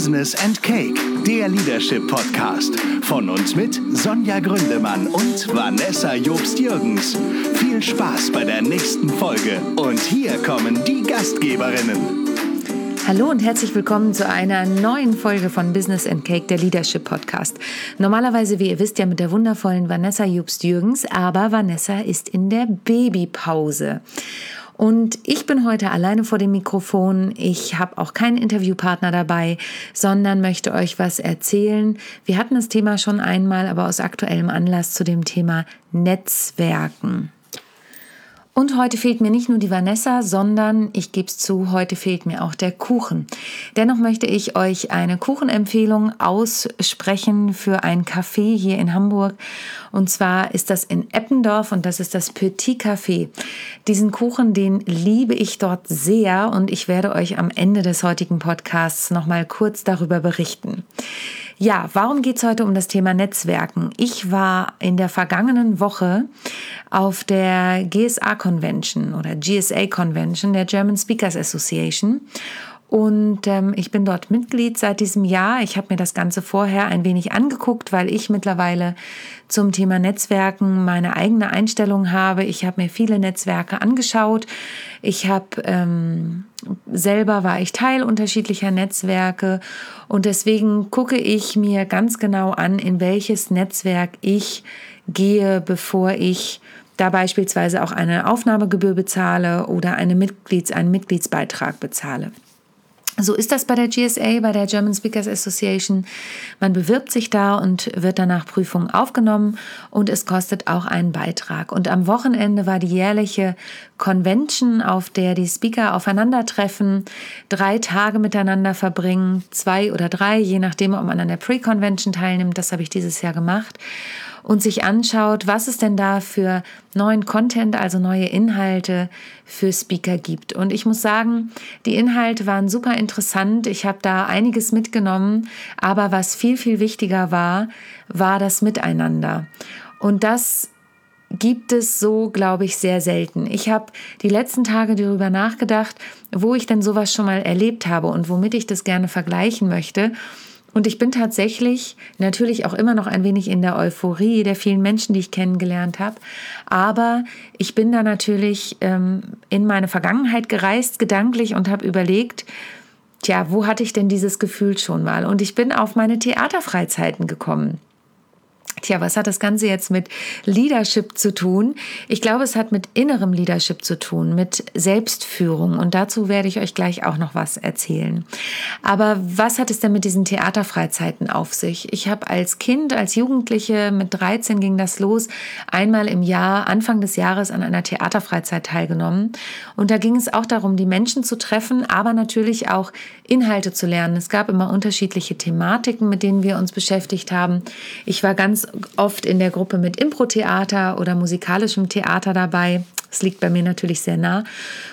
Business and Cake, der Leadership Podcast. Von uns mit Sonja Gründemann und Vanessa Jobst-Jürgens. Viel Spaß bei der nächsten Folge. Und hier kommen die Gastgeberinnen. Hallo und herzlich willkommen zu einer neuen Folge von Business and Cake, der Leadership Podcast. Normalerweise, wie ihr wisst, ja mit der wundervollen Vanessa Jobst-Jürgens, aber Vanessa ist in der Babypause. Und ich bin heute alleine vor dem Mikrofon. Ich habe auch keinen Interviewpartner dabei, sondern möchte euch was erzählen. Wir hatten das Thema schon einmal, aber aus aktuellem Anlass zu dem Thema Netzwerken. Und heute fehlt mir nicht nur die Vanessa, sondern ich gebe es zu, heute fehlt mir auch der Kuchen. Dennoch möchte ich euch eine Kuchenempfehlung aussprechen für ein Café hier in Hamburg. Und zwar ist das in Eppendorf und das ist das Petit Café. Diesen Kuchen, den liebe ich dort sehr und ich werde euch am Ende des heutigen Podcasts nochmal kurz darüber berichten. Ja, warum geht es heute um das Thema Netzwerken? Ich war in der vergangenen Woche auf der GSA Convention oder GSA Convention der German Speakers Association und ähm, ich bin dort Mitglied seit diesem Jahr. Ich habe mir das Ganze vorher ein wenig angeguckt, weil ich mittlerweile zum Thema Netzwerken meine eigene Einstellung habe. Ich habe mir viele Netzwerke angeschaut. Ich habe ähm, selber war ich Teil unterschiedlicher Netzwerke und deswegen gucke ich mir ganz genau an, in welches Netzwerk ich gehe, bevor ich da beispielsweise auch eine Aufnahmegebühr bezahle oder eine Mitglieds-, einen Mitgliedsbeitrag bezahle. So ist das bei der GSA, bei der German Speakers Association. Man bewirbt sich da und wird danach Prüfungen aufgenommen und es kostet auch einen Beitrag. Und am Wochenende war die jährliche Convention, auf der die Speaker aufeinandertreffen, drei Tage miteinander verbringen, zwei oder drei, je nachdem, ob man an der Pre-Convention teilnimmt. Das habe ich dieses Jahr gemacht und sich anschaut, was es denn da für neuen Content, also neue Inhalte für Speaker gibt. Und ich muss sagen, die Inhalte waren super interessant. Ich habe da einiges mitgenommen, aber was viel, viel wichtiger war, war das Miteinander. Und das gibt es so, glaube ich, sehr selten. Ich habe die letzten Tage darüber nachgedacht, wo ich denn sowas schon mal erlebt habe und womit ich das gerne vergleichen möchte. Und ich bin tatsächlich natürlich auch immer noch ein wenig in der Euphorie der vielen Menschen, die ich kennengelernt habe. Aber ich bin da natürlich ähm, in meine Vergangenheit gereist, gedanklich, und habe überlegt, tja, wo hatte ich denn dieses Gefühl schon mal? Und ich bin auf meine Theaterfreizeiten gekommen. Tja, was hat das Ganze jetzt mit Leadership zu tun? Ich glaube, es hat mit innerem Leadership zu tun, mit Selbstführung. Und dazu werde ich euch gleich auch noch was erzählen. Aber was hat es denn mit diesen Theaterfreizeiten auf sich? Ich habe als Kind, als Jugendliche, mit 13 ging das los, einmal im Jahr, Anfang des Jahres an einer Theaterfreizeit teilgenommen. Und da ging es auch darum, die Menschen zu treffen, aber natürlich auch Inhalte zu lernen. Es gab immer unterschiedliche Thematiken, mit denen wir uns beschäftigt haben. Ich war ganz oft in der Gruppe mit Impro-Theater oder musikalischem Theater dabei. Das liegt bei mir natürlich sehr nah.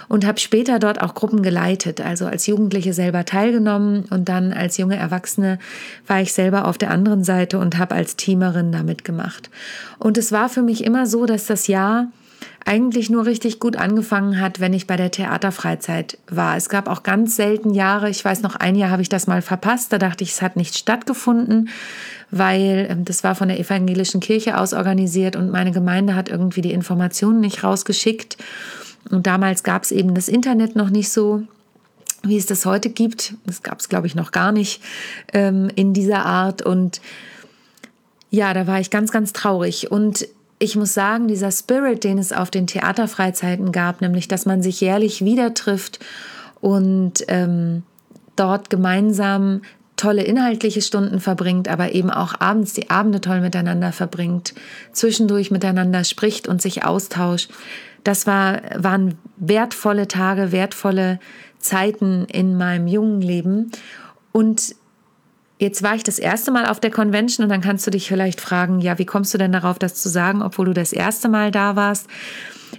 Und habe später dort auch Gruppen geleitet, also als Jugendliche selber teilgenommen und dann als junge Erwachsene war ich selber auf der anderen Seite und habe als Teamerin da mitgemacht. Und es war für mich immer so, dass das Jahr eigentlich nur richtig gut angefangen hat, wenn ich bei der Theaterfreizeit war. Es gab auch ganz selten Jahre, ich weiß noch, ein Jahr habe ich das mal verpasst, da dachte ich, es hat nicht stattgefunden, weil ähm, das war von der evangelischen Kirche aus organisiert und meine Gemeinde hat irgendwie die Informationen nicht rausgeschickt. Und damals gab es eben das Internet noch nicht so, wie es das heute gibt. Das gab es, glaube ich, noch gar nicht ähm, in dieser Art. Und ja, da war ich ganz, ganz traurig. Und ich muss sagen, dieser Spirit, den es auf den Theaterfreizeiten gab, nämlich dass man sich jährlich wieder trifft und ähm, dort gemeinsam tolle inhaltliche Stunden verbringt, aber eben auch abends die Abende toll miteinander verbringt, zwischendurch miteinander spricht und sich austauscht. Das war, waren wertvolle Tage, wertvolle Zeiten in meinem jungen Leben. Und Jetzt war ich das erste Mal auf der Convention und dann kannst du dich vielleicht fragen, ja, wie kommst du denn darauf, das zu sagen, obwohl du das erste Mal da warst?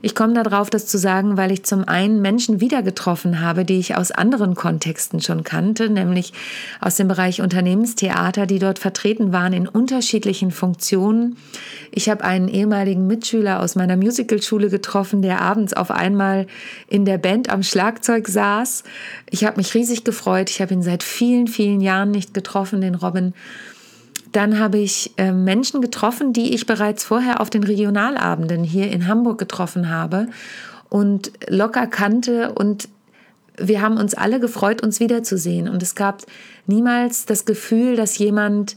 Ich komme darauf, das zu sagen, weil ich zum einen Menschen wieder getroffen habe, die ich aus anderen Kontexten schon kannte, nämlich aus dem Bereich Unternehmenstheater, die dort vertreten waren in unterschiedlichen Funktionen. Ich habe einen ehemaligen Mitschüler aus meiner Musicalschule getroffen, der abends auf einmal in der Band am Schlagzeug saß. Ich habe mich riesig gefreut. Ich habe ihn seit vielen, vielen Jahren nicht getroffen, den Robin. Dann habe ich äh, Menschen getroffen, die ich bereits vorher auf den Regionalabenden hier in Hamburg getroffen habe und locker kannte und wir haben uns alle gefreut, uns wiederzusehen. Und es gab niemals das Gefühl, dass jemand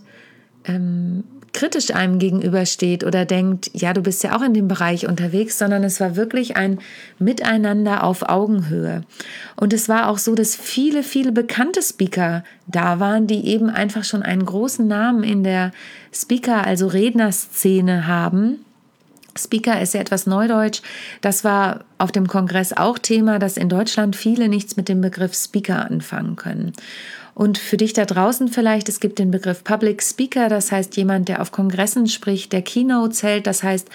ähm, kritisch einem gegenübersteht oder denkt, ja, du bist ja auch in dem Bereich unterwegs, sondern es war wirklich ein Miteinander auf Augenhöhe. Und es war auch so, dass viele, viele bekannte Speaker da waren, die eben einfach schon einen großen Namen in der Speaker, also Rednerszene haben. Speaker ist ja etwas Neudeutsch. Das war auf dem Kongress auch Thema, dass in Deutschland viele nichts mit dem Begriff Speaker anfangen können. Und für dich da draußen vielleicht, es gibt den Begriff Public Speaker, das heißt jemand, der auf Kongressen spricht, der Keynotes hält, das heißt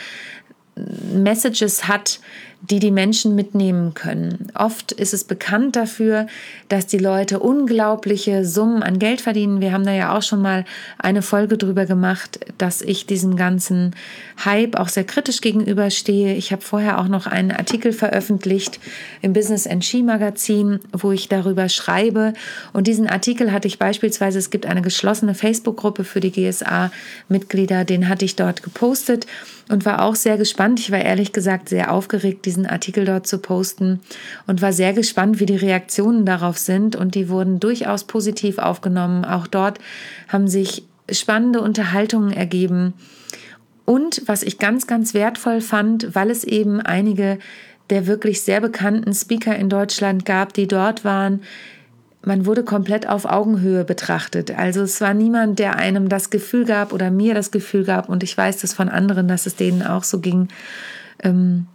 Messages hat, die die Menschen mitnehmen können. Oft ist es bekannt dafür, dass die Leute unglaubliche Summen an Geld verdienen. Wir haben da ja auch schon mal eine Folge drüber gemacht, dass ich diesem ganzen Hype auch sehr kritisch gegenüberstehe. Ich habe vorher auch noch einen Artikel veröffentlicht im Business and She Magazin, wo ich darüber schreibe. Und diesen Artikel hatte ich beispielsweise, es gibt eine geschlossene Facebook-Gruppe für die GSA-Mitglieder, den hatte ich dort gepostet und war auch sehr gespannt. Ich war ehrlich gesagt sehr aufgeregt, diesen Artikel dort zu posten und war sehr gespannt, wie die Reaktionen darauf sind. Und die wurden durchaus positiv aufgenommen. Auch dort haben sich spannende Unterhaltungen ergeben. Und was ich ganz, ganz wertvoll fand, weil es eben einige der wirklich sehr bekannten Speaker in Deutschland gab, die dort waren, man wurde komplett auf Augenhöhe betrachtet. Also es war niemand, der einem das Gefühl gab oder mir das Gefühl gab, und ich weiß das von anderen, dass es denen auch so ging, ähm,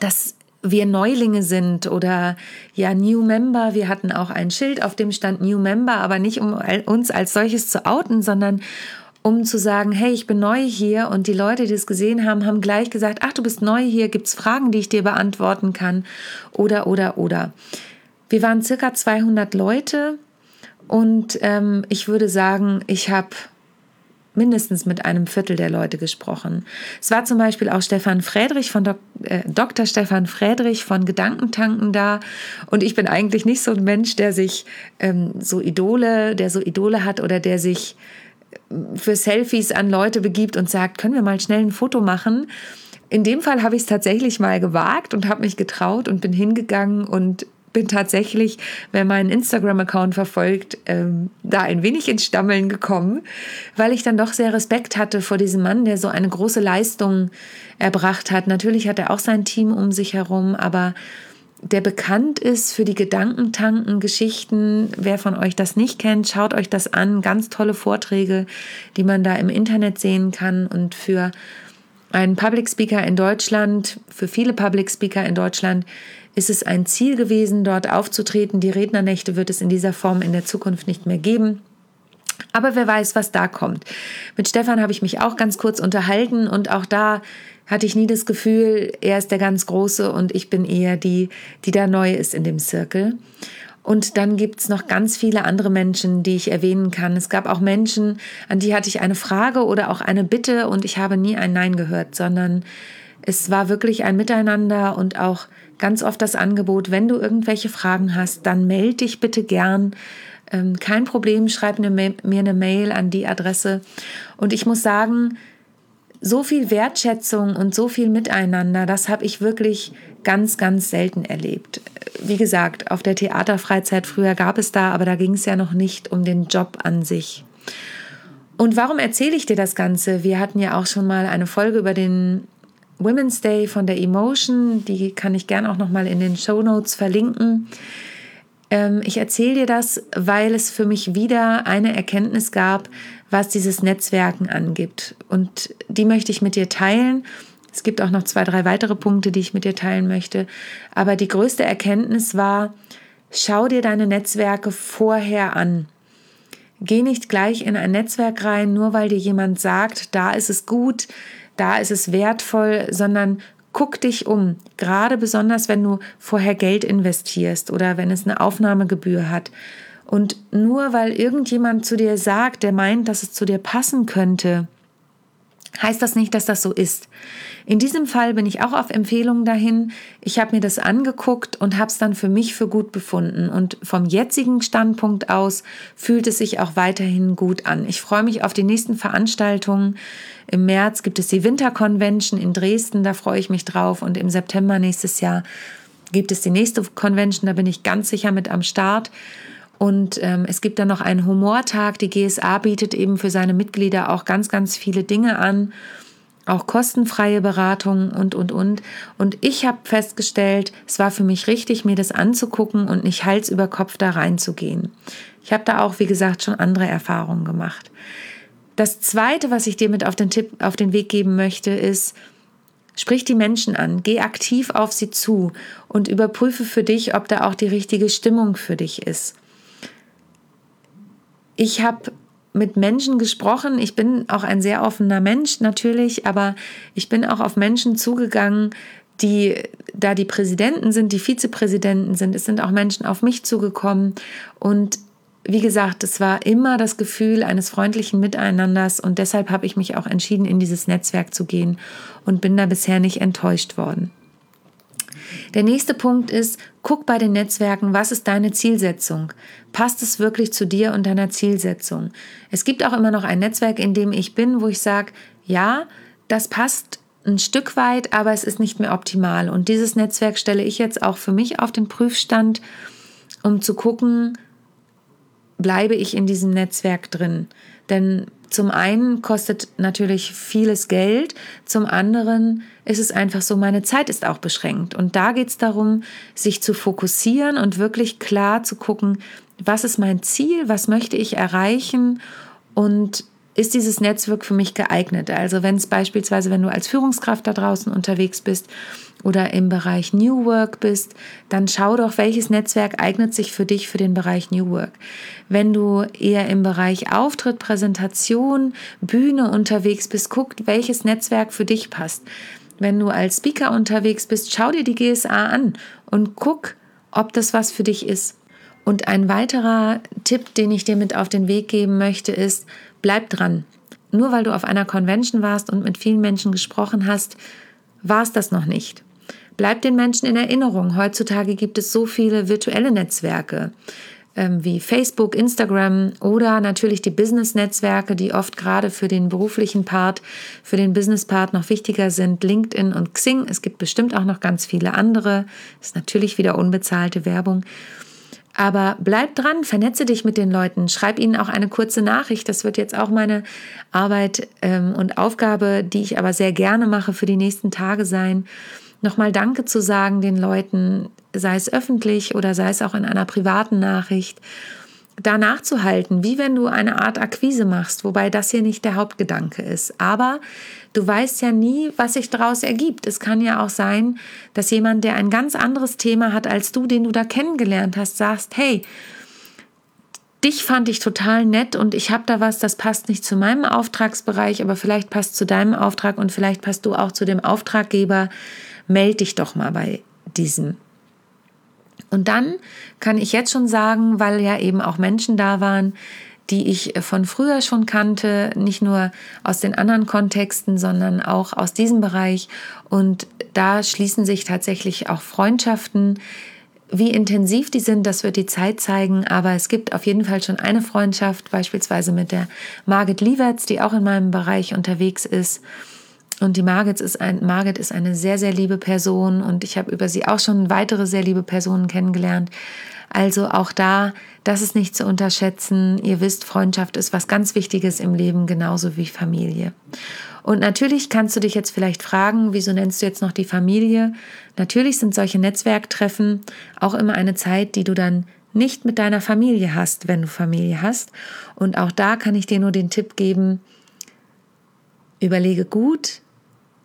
dass wir Neulinge sind oder ja New Member. Wir hatten auch ein Schild, auf dem stand New Member, aber nicht um uns als solches zu outen, sondern um zu sagen, hey, ich bin neu hier und die Leute, die es gesehen haben, haben gleich gesagt, ach, du bist neu hier, gibt es Fragen, die ich dir beantworten kann oder oder oder. Wir waren circa 200 Leute und ähm, ich würde sagen, ich habe mindestens mit einem Viertel der Leute gesprochen. Es war zum Beispiel auch Stefan Friedrich von Dok äh, Dr. Stefan Friedrich von Gedankentanken da. Und ich bin eigentlich nicht so ein Mensch, der sich ähm, so Idole, der so Idole hat oder der sich äh, für Selfies an Leute begibt und sagt, können wir mal schnell ein Foto machen. In dem Fall habe ich es tatsächlich mal gewagt und habe mich getraut und bin hingegangen und bin tatsächlich, wer meinen Instagram-Account verfolgt, ähm, da ein wenig ins Stammeln gekommen, weil ich dann doch sehr Respekt hatte vor diesem Mann, der so eine große Leistung erbracht hat. Natürlich hat er auch sein Team um sich herum, aber der bekannt ist für die Gedankentanken-Geschichten. Wer von euch das nicht kennt, schaut euch das an. Ganz tolle Vorträge, die man da im Internet sehen kann. Und für einen Public Speaker in Deutschland, für viele Public Speaker in Deutschland, ist es ein Ziel gewesen, dort aufzutreten. Die Rednernächte wird es in dieser Form in der Zukunft nicht mehr geben. Aber wer weiß, was da kommt. Mit Stefan habe ich mich auch ganz kurz unterhalten und auch da hatte ich nie das Gefühl, er ist der ganz Große und ich bin eher die, die da neu ist in dem Zirkel. Und dann gibt es noch ganz viele andere Menschen, die ich erwähnen kann. Es gab auch Menschen, an die hatte ich eine Frage oder auch eine Bitte und ich habe nie ein Nein gehört, sondern es war wirklich ein Miteinander und auch ganz oft das Angebot, wenn du irgendwelche Fragen hast, dann melde dich bitte gern. Ähm, kein Problem, schreib mir eine Mail an die Adresse. Und ich muss sagen, so viel Wertschätzung und so viel Miteinander, das habe ich wirklich ganz, ganz selten erlebt. Wie gesagt, auf der Theaterfreizeit früher gab es da, aber da ging es ja noch nicht um den Job an sich. Und warum erzähle ich dir das Ganze? Wir hatten ja auch schon mal eine Folge über den Women's Day von der Emotion. Die kann ich gern auch nochmal in den Show Notes verlinken. Ähm, ich erzähle dir das, weil es für mich wieder eine Erkenntnis gab, was dieses Netzwerken angibt. Und die möchte ich mit dir teilen. Es gibt auch noch zwei, drei weitere Punkte, die ich mit dir teilen möchte. Aber die größte Erkenntnis war, schau dir deine Netzwerke vorher an. Geh nicht gleich in ein Netzwerk rein, nur weil dir jemand sagt, da ist es gut, da ist es wertvoll, sondern guck dich um, gerade besonders wenn du vorher Geld investierst oder wenn es eine Aufnahmegebühr hat. Und nur weil irgendjemand zu dir sagt, der meint, dass es zu dir passen könnte, heißt das nicht, dass das so ist. In diesem Fall bin ich auch auf Empfehlungen dahin. Ich habe mir das angeguckt und habe es dann für mich für gut befunden. Und vom jetzigen Standpunkt aus fühlt es sich auch weiterhin gut an. Ich freue mich auf die nächsten Veranstaltungen. Im März gibt es die Winterconvention in Dresden, da freue ich mich drauf. Und im September nächstes Jahr gibt es die nächste Convention, da bin ich ganz sicher mit am Start. Und ähm, es gibt dann noch einen Humortag. Die GSA bietet eben für seine Mitglieder auch ganz, ganz viele Dinge an, auch kostenfreie Beratungen und, und, und. Und ich habe festgestellt, es war für mich richtig, mir das anzugucken und nicht Hals über Kopf da reinzugehen. Ich habe da auch, wie gesagt, schon andere Erfahrungen gemacht. Das Zweite, was ich dir mit auf den, Tipp, auf den Weg geben möchte, ist, Sprich die Menschen an, geh aktiv auf sie zu und überprüfe für dich, ob da auch die richtige Stimmung für dich ist ich habe mit Menschen gesprochen. Ich bin auch ein sehr offener Mensch natürlich, aber ich bin auch auf Menschen zugegangen, die da die Präsidenten sind, die Vizepräsidenten sind. Es sind auch Menschen auf mich zugekommen und wie gesagt, es war immer das Gefühl eines freundlichen Miteinanders und deshalb habe ich mich auch entschieden, in dieses Netzwerk zu gehen und bin da bisher nicht enttäuscht worden. Der nächste Punkt ist, guck bei den Netzwerken, was ist deine Zielsetzung? Passt es wirklich zu dir und deiner Zielsetzung? Es gibt auch immer noch ein Netzwerk, in dem ich bin, wo ich sage, ja, das passt ein Stück weit, aber es ist nicht mehr optimal. Und dieses Netzwerk stelle ich jetzt auch für mich auf den Prüfstand, um zu gucken, bleibe ich in diesem Netzwerk drin. Denn zum einen kostet natürlich vieles Geld, zum anderen ist es einfach so, meine Zeit ist auch beschränkt. Und da geht es darum, sich zu fokussieren und wirklich klar zu gucken, was ist mein Ziel, was möchte ich erreichen und ist dieses Netzwerk für mich geeignet? Also wenn es beispielsweise, wenn du als Führungskraft da draußen unterwegs bist oder im Bereich New Work bist, dann schau doch, welches Netzwerk eignet sich für dich für den Bereich New Work. Wenn du eher im Bereich Auftritt, Präsentation, Bühne unterwegs bist, guck, welches Netzwerk für dich passt. Wenn du als Speaker unterwegs bist, schau dir die GSA an und guck, ob das was für dich ist. Und ein weiterer Tipp, den ich dir mit auf den Weg geben möchte, ist, bleib dran. Nur weil du auf einer Convention warst und mit vielen Menschen gesprochen hast, war es das noch nicht. Bleib den Menschen in Erinnerung. Heutzutage gibt es so viele virtuelle Netzwerke ähm, wie Facebook, Instagram oder natürlich die Business-Netzwerke, die oft gerade für den beruflichen Part, für den Business-Part noch wichtiger sind, LinkedIn und Xing. Es gibt bestimmt auch noch ganz viele andere. Das ist natürlich wieder unbezahlte Werbung. Aber bleib dran, vernetze dich mit den Leuten, schreib ihnen auch eine kurze Nachricht. Das wird jetzt auch meine Arbeit ähm, und Aufgabe, die ich aber sehr gerne mache für die nächsten Tage sein. Nochmal Danke zu sagen den Leuten, sei es öffentlich oder sei es auch in einer privaten Nachricht da nachzuhalten, wie wenn du eine Art Akquise machst, wobei das hier nicht der Hauptgedanke ist. Aber du weißt ja nie, was sich daraus ergibt. Es kann ja auch sein, dass jemand, der ein ganz anderes Thema hat als du, den du da kennengelernt hast, sagst, hey, dich fand ich total nett und ich habe da was, das passt nicht zu meinem Auftragsbereich, aber vielleicht passt zu deinem Auftrag und vielleicht passt du auch zu dem Auftraggeber. Meld dich doch mal bei diesem und dann kann ich jetzt schon sagen, weil ja eben auch Menschen da waren, die ich von früher schon kannte, nicht nur aus den anderen Kontexten, sondern auch aus diesem Bereich. Und da schließen sich tatsächlich auch Freundschaften. Wie intensiv die sind, das wird die Zeit zeigen, aber es gibt auf jeden Fall schon eine Freundschaft, beispielsweise mit der Margit Liewerts, die auch in meinem Bereich unterwegs ist und die Margit ist, ein, Margit ist eine sehr, sehr liebe Person und ich habe über sie auch schon weitere sehr liebe Personen kennengelernt. Also auch da, das ist nicht zu unterschätzen. Ihr wisst, Freundschaft ist was ganz Wichtiges im Leben, genauso wie Familie. Und natürlich kannst du dich jetzt vielleicht fragen, wieso nennst du jetzt noch die Familie? Natürlich sind solche Netzwerktreffen auch immer eine Zeit, die du dann nicht mit deiner Familie hast, wenn du Familie hast. Und auch da kann ich dir nur den Tipp geben, überlege gut,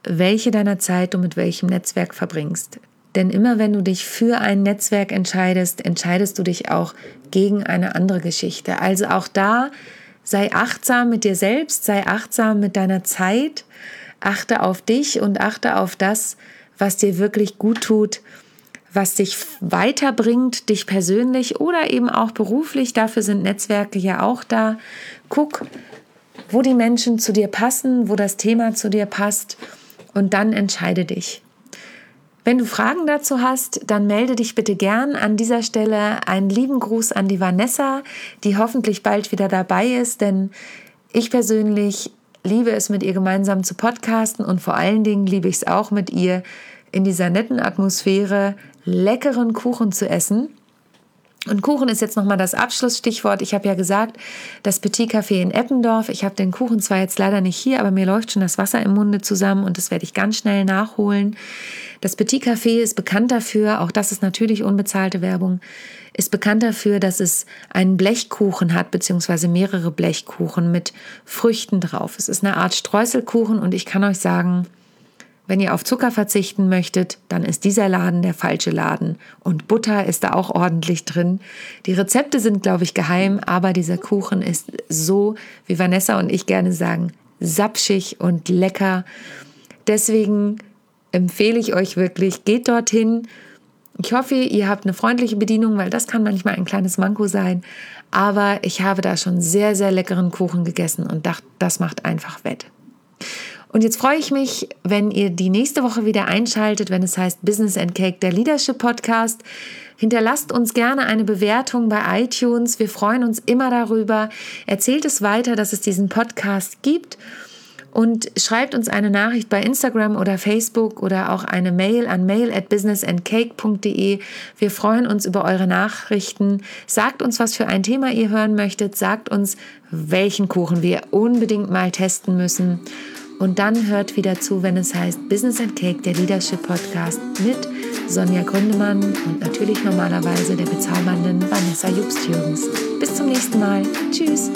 welche deiner Zeit du mit welchem Netzwerk verbringst. Denn immer wenn du dich für ein Netzwerk entscheidest, entscheidest du dich auch gegen eine andere Geschichte. Also auch da sei achtsam mit dir selbst, sei achtsam mit deiner Zeit, achte auf dich und achte auf das, was dir wirklich gut tut, was dich weiterbringt, dich persönlich oder eben auch beruflich. Dafür sind Netzwerke ja auch da. Guck, wo die Menschen zu dir passen, wo das Thema zu dir passt und dann entscheide dich. Wenn du Fragen dazu hast, dann melde dich bitte gern. An dieser Stelle einen lieben Gruß an die Vanessa, die hoffentlich bald wieder dabei ist, denn ich persönlich liebe es, mit ihr gemeinsam zu podcasten und vor allen Dingen liebe ich es auch mit ihr in dieser netten Atmosphäre leckeren Kuchen zu essen. Und Kuchen ist jetzt nochmal das Abschlussstichwort. Ich habe ja gesagt, das Petit Café in Eppendorf. Ich habe den Kuchen zwar jetzt leider nicht hier, aber mir läuft schon das Wasser im Munde zusammen und das werde ich ganz schnell nachholen. Das Petit Café ist bekannt dafür, auch das ist natürlich unbezahlte Werbung, ist bekannt dafür, dass es einen Blechkuchen hat, beziehungsweise mehrere Blechkuchen mit Früchten drauf. Es ist eine Art Streuselkuchen und ich kann euch sagen, wenn ihr auf Zucker verzichten möchtet, dann ist dieser Laden der falsche Laden. Und Butter ist da auch ordentlich drin. Die Rezepte sind, glaube ich, geheim, aber dieser Kuchen ist so, wie Vanessa und ich gerne sagen, sapschig und lecker. Deswegen empfehle ich euch wirklich, geht dorthin. Ich hoffe, ihr habt eine freundliche Bedienung, weil das kann manchmal ein kleines Manko sein. Aber ich habe da schon sehr, sehr leckeren Kuchen gegessen und dachte, das macht einfach wett. Und jetzt freue ich mich, wenn ihr die nächste Woche wieder einschaltet, wenn es heißt Business and Cake, der Leadership Podcast. Hinterlasst uns gerne eine Bewertung bei iTunes. Wir freuen uns immer darüber. Erzählt es weiter, dass es diesen Podcast gibt und schreibt uns eine Nachricht bei Instagram oder Facebook oder auch eine Mail an mail at businessandcake.de. Wir freuen uns über eure Nachrichten. Sagt uns, was für ein Thema ihr hören möchtet. Sagt uns, welchen Kuchen wir unbedingt mal testen müssen. Und dann hört wieder zu, wenn es heißt Business and Cake, der Leadership Podcast mit Sonja Gründemann und natürlich normalerweise der bezaubernden Vanessa Jubst-Jürgens. Bis zum nächsten Mal. Tschüss.